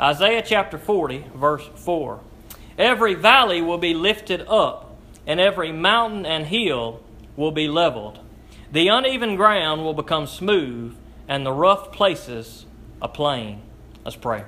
Isaiah chapter 40, verse 4. Every valley will be lifted up, and every mountain and hill will be leveled. The uneven ground will become smooth, and the rough places a plain. Let's pray.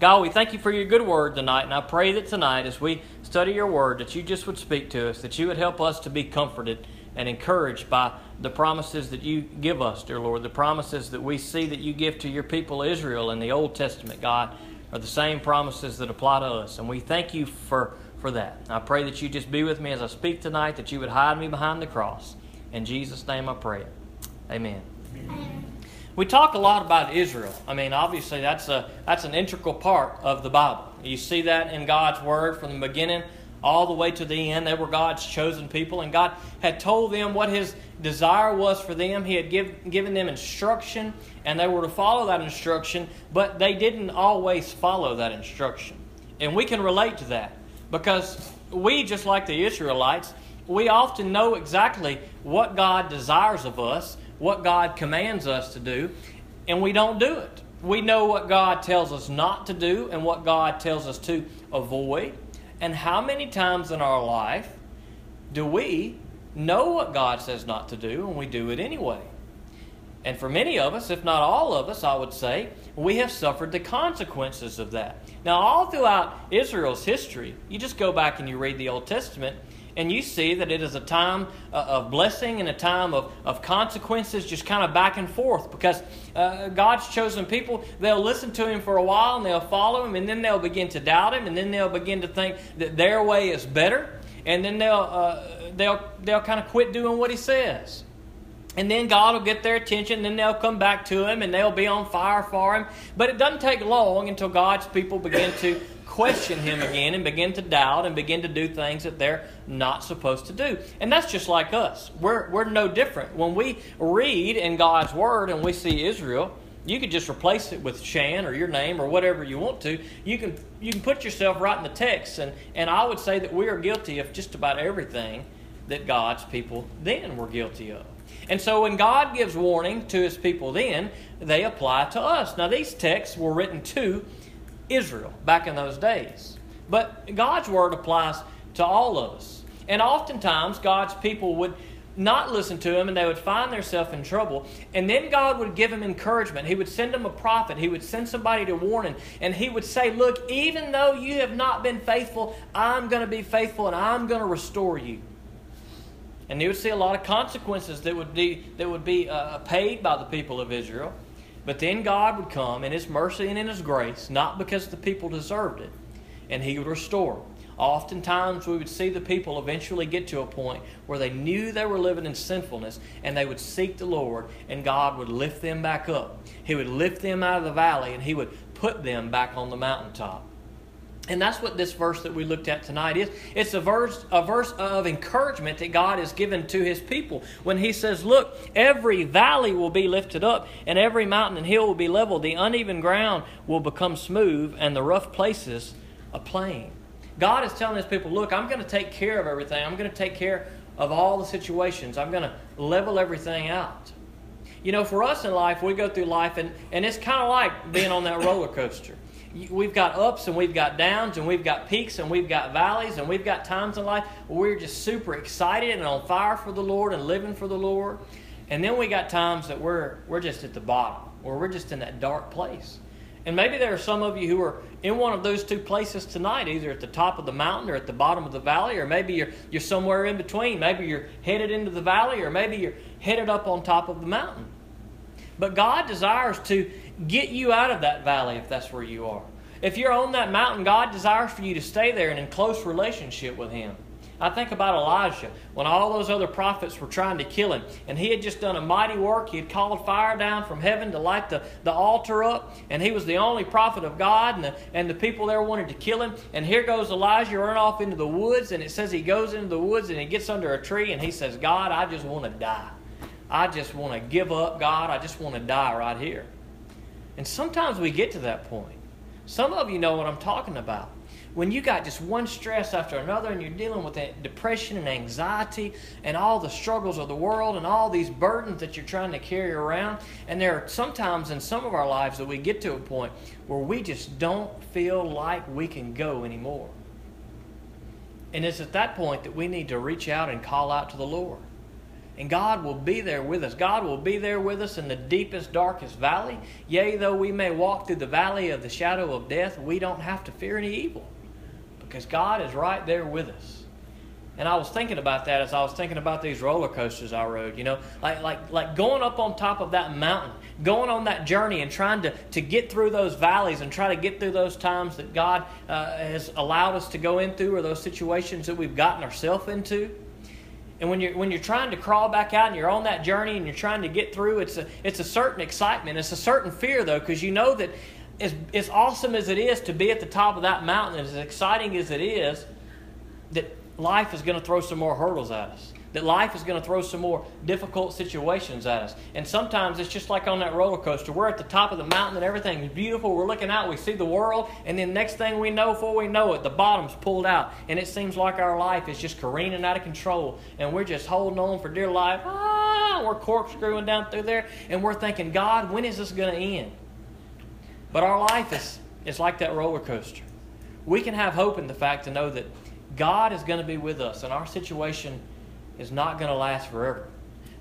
God, we thank you for your good word tonight, and I pray that tonight, as we study your word, that you just would speak to us, that you would help us to be comforted and encouraged by the promises that you give us, dear Lord, the promises that we see that you give to your people Israel in the Old Testament, God, are the same promises that apply to us. And we thank you for, for that. I pray that you just be with me as I speak tonight, that you would hide me behind the cross. In Jesus' name I pray. Amen. Amen. We talk a lot about Israel. I mean, obviously, that's, a, that's an integral part of the Bible. You see that in God's Word from the beginning all the way to the end. They were God's chosen people, and God had told them what His desire was for them. He had give, given them instruction, and they were to follow that instruction, but they didn't always follow that instruction. And we can relate to that because we, just like the Israelites, we often know exactly what God desires of us what God commands us to do, and we don't do it. We know what God tells us not to do and what God tells us to avoid. And how many times in our life do we know what God says not to do and we do it anyway? And for many of us, if not all of us, I would say, we have suffered the consequences of that. Now, all throughout Israel's history, you just go back and you read the Old Testament, and you see that it is a time uh, of blessing and a time of, of consequences, just kind of back and forth. Because uh, God's chosen people, they'll listen to Him for a while and they'll follow Him, and then they'll begin to doubt Him, and then they'll begin to think that their way is better, and then they'll, uh, they'll, they'll kind of quit doing what He says. And then God will get their attention, then they'll come back to Him and they'll be on fire for Him. But it doesn't take long until God's people begin to question him again and begin to doubt and begin to do things that they're not supposed to do. And that's just like us. We're, we're no different. When we read in God's Word and we see Israel, you could just replace it with Shan or your name or whatever you want to. You can, you can put yourself right in the text. And, and I would say that we are guilty of just about everything that God's people then were guilty of. And so when God gives warning to his people then, they apply to us. Now, these texts were written to Israel back in those days. But God's word applies to all of us. And oftentimes, God's people would not listen to him and they would find themselves in trouble. And then God would give them encouragement. He would send them a prophet. He would send somebody to warn them. And he would say, Look, even though you have not been faithful, I'm going to be faithful and I'm going to restore you. And he would see a lot of consequences that would be, that would be uh, paid by the people of Israel. But then God would come in His mercy and in His grace, not because the people deserved it, and He would restore. Oftentimes, we would see the people eventually get to a point where they knew they were living in sinfulness and they would seek the Lord, and God would lift them back up. He would lift them out of the valley and He would put them back on the mountaintop. And that's what this verse that we looked at tonight is. It's a verse, a verse of encouragement that God has given to his people when he says, Look, every valley will be lifted up, and every mountain and hill will be leveled. The uneven ground will become smooth, and the rough places a plain. God is telling his people, Look, I'm going to take care of everything. I'm going to take care of all the situations. I'm going to level everything out. You know, for us in life, we go through life, and, and it's kind of like being on that roller coaster we've got ups and we've got downs and we've got peaks and we've got valleys and we've got times in life where we're just super excited and on fire for the Lord and living for the Lord. And then we got times that we're we're just at the bottom or we're just in that dark place. And maybe there are some of you who are in one of those two places tonight, either at the top of the mountain or at the bottom of the valley, or maybe you're you're somewhere in between. Maybe you're headed into the valley, or maybe you're headed up on top of the mountain. But God desires to get you out of that valley if that's where you are. If you're on that mountain, God desires for you to stay there and in close relationship with Him. I think about Elijah when all those other prophets were trying to kill him, and he had just done a mighty work. He had called fire down from heaven to light the, the altar up, and he was the only prophet of God, and the, and the people there wanted to kill him. And here goes Elijah run off into the woods, and it says he goes into the woods and he gets under a tree, and he says, God, I just want to die. I just want to give up, God. I just want to die right here. And sometimes we get to that point. Some of you know what I'm talking about. When you got just one stress after another and you're dealing with depression and anxiety and all the struggles of the world and all these burdens that you're trying to carry around, and there are sometimes in some of our lives that we get to a point where we just don't feel like we can go anymore. And it's at that point that we need to reach out and call out to the Lord. And God will be there with us. God will be there with us in the deepest, darkest valley. Yea, though we may walk through the valley of the shadow of death, we don't have to fear any evil because God is right there with us. And I was thinking about that as I was thinking about these roller coasters I rode. You know, like like like going up on top of that mountain, going on that journey, and trying to to get through those valleys and try to get through those times that God uh, has allowed us to go into, or those situations that we've gotten ourselves into. And when you're when you're trying to crawl back out and you're on that journey and you're trying to get through, it's a it's a certain excitement. It's a certain fear though, because you know that as as awesome as it is to be at the top of that mountain, as exciting as it is, that life is going to throw some more hurdles at us that life is going to throw some more difficult situations at us. And sometimes it's just like on that roller coaster. We're at the top of the mountain and everything is beautiful. We're looking out, we see the world, and then next thing we know, before we know it, the bottom's pulled out. And it seems like our life is just careening out of control. And we're just holding on for dear life. Ah, we're corkscrewing down through there. And we're thinking, God, when is this going to end? But our life is, is like that roller coaster. We can have hope in the fact to know that God is going to be with us, and our situation is not going to last forever.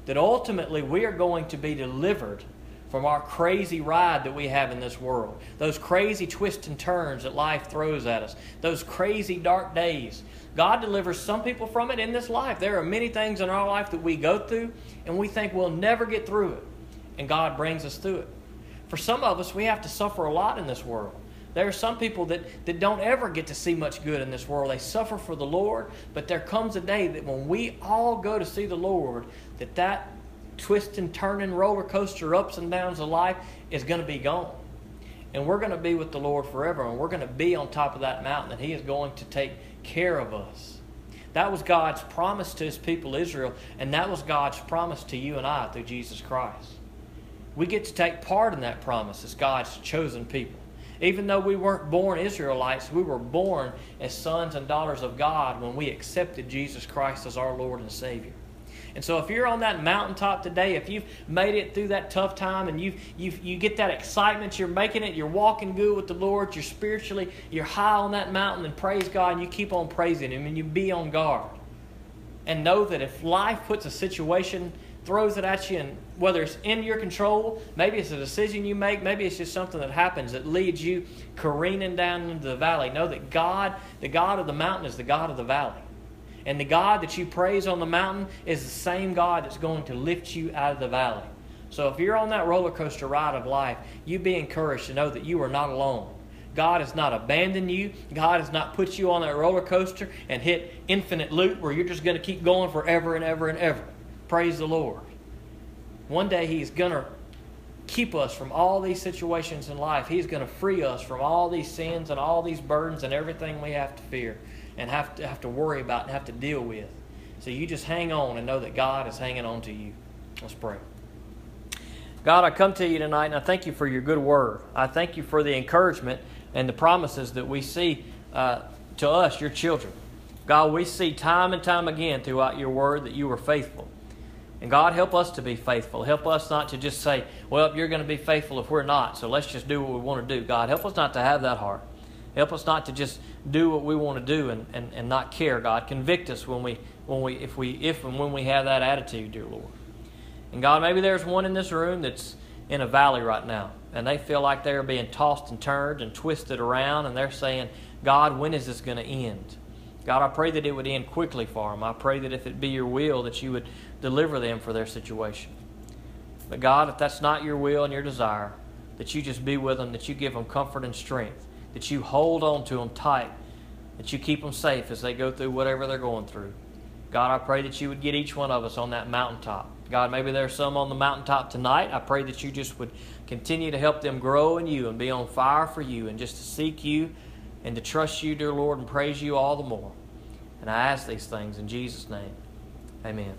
That ultimately we are going to be delivered from our crazy ride that we have in this world, those crazy twists and turns that life throws at us, those crazy dark days. God delivers some people from it in this life. There are many things in our life that we go through and we think we'll never get through it, and God brings us through it. For some of us, we have to suffer a lot in this world. There are some people that, that don't ever get to see much good in this world. They suffer for the Lord, but there comes a day that when we all go to see the Lord, that that twisting, turning roller coaster ups and downs of life is going to be gone. And we're going to be with the Lord forever, and we're going to be on top of that mountain, and He is going to take care of us. That was God's promise to His people Israel, and that was God's promise to you and I through Jesus Christ. We get to take part in that promise as God's chosen people. Even though we weren't born Israelites, we were born as sons and daughters of God when we accepted Jesus Christ as our Lord and Savior. And so, if you're on that mountaintop today, if you've made it through that tough time and you you you get that excitement, you're making it, you're walking good with the Lord, you're spiritually, you're high on that mountain, and praise God, and you keep on praising Him, and you be on guard. And know that if life puts a situation throws it at you, and whether it's in your control, maybe it's a decision you make, maybe it's just something that happens that leads you careening down into the valley. Know that God, the God of the mountain, is the God of the valley. And the God that you praise on the mountain is the same God that's going to lift you out of the valley. So if you're on that roller coaster ride of life, you be encouraged to know that you are not alone. God has not abandoned you. God has not put you on that roller coaster and hit infinite loop where you're just going to keep going forever and ever and ever. Praise the Lord. One day He's going to keep us from all these situations in life. He's going to free us from all these sins and all these burdens and everything we have to fear and have to, have to worry about and have to deal with. So you just hang on and know that God is hanging on to you. Let's pray. God, I come to you tonight and I thank you for your good word. I thank you for the encouragement and the promises that we see uh, to us, your children. God, we see time and time again throughout your word that you are faithful. And God, help us to be faithful. Help us not to just say, well, you're going to be faithful if we're not, so let's just do what we want to do. God, help us not to have that heart. Help us not to just do what we want to do and, and, and not care, God. Convict us when we, when we, if, we, if and when we have that attitude, dear Lord. And God, maybe there's one in this room that's in a valley right now, and they feel like they're being tossed and turned and twisted around, and they're saying, God, when is this going to end? God, I pray that it would end quickly for them. I pray that if it be your will, that you would deliver them for their situation. But God, if that's not your will and your desire, that you just be with them, that you give them comfort and strength, that you hold on to them tight, that you keep them safe as they go through whatever they're going through. God, I pray that you would get each one of us on that mountaintop. God, maybe there's some on the mountaintop tonight. I pray that you just would continue to help them grow in you and be on fire for you and just to seek you and to trust you, dear Lord, and praise you all the more. And I ask these things in Jesus' name. Amen.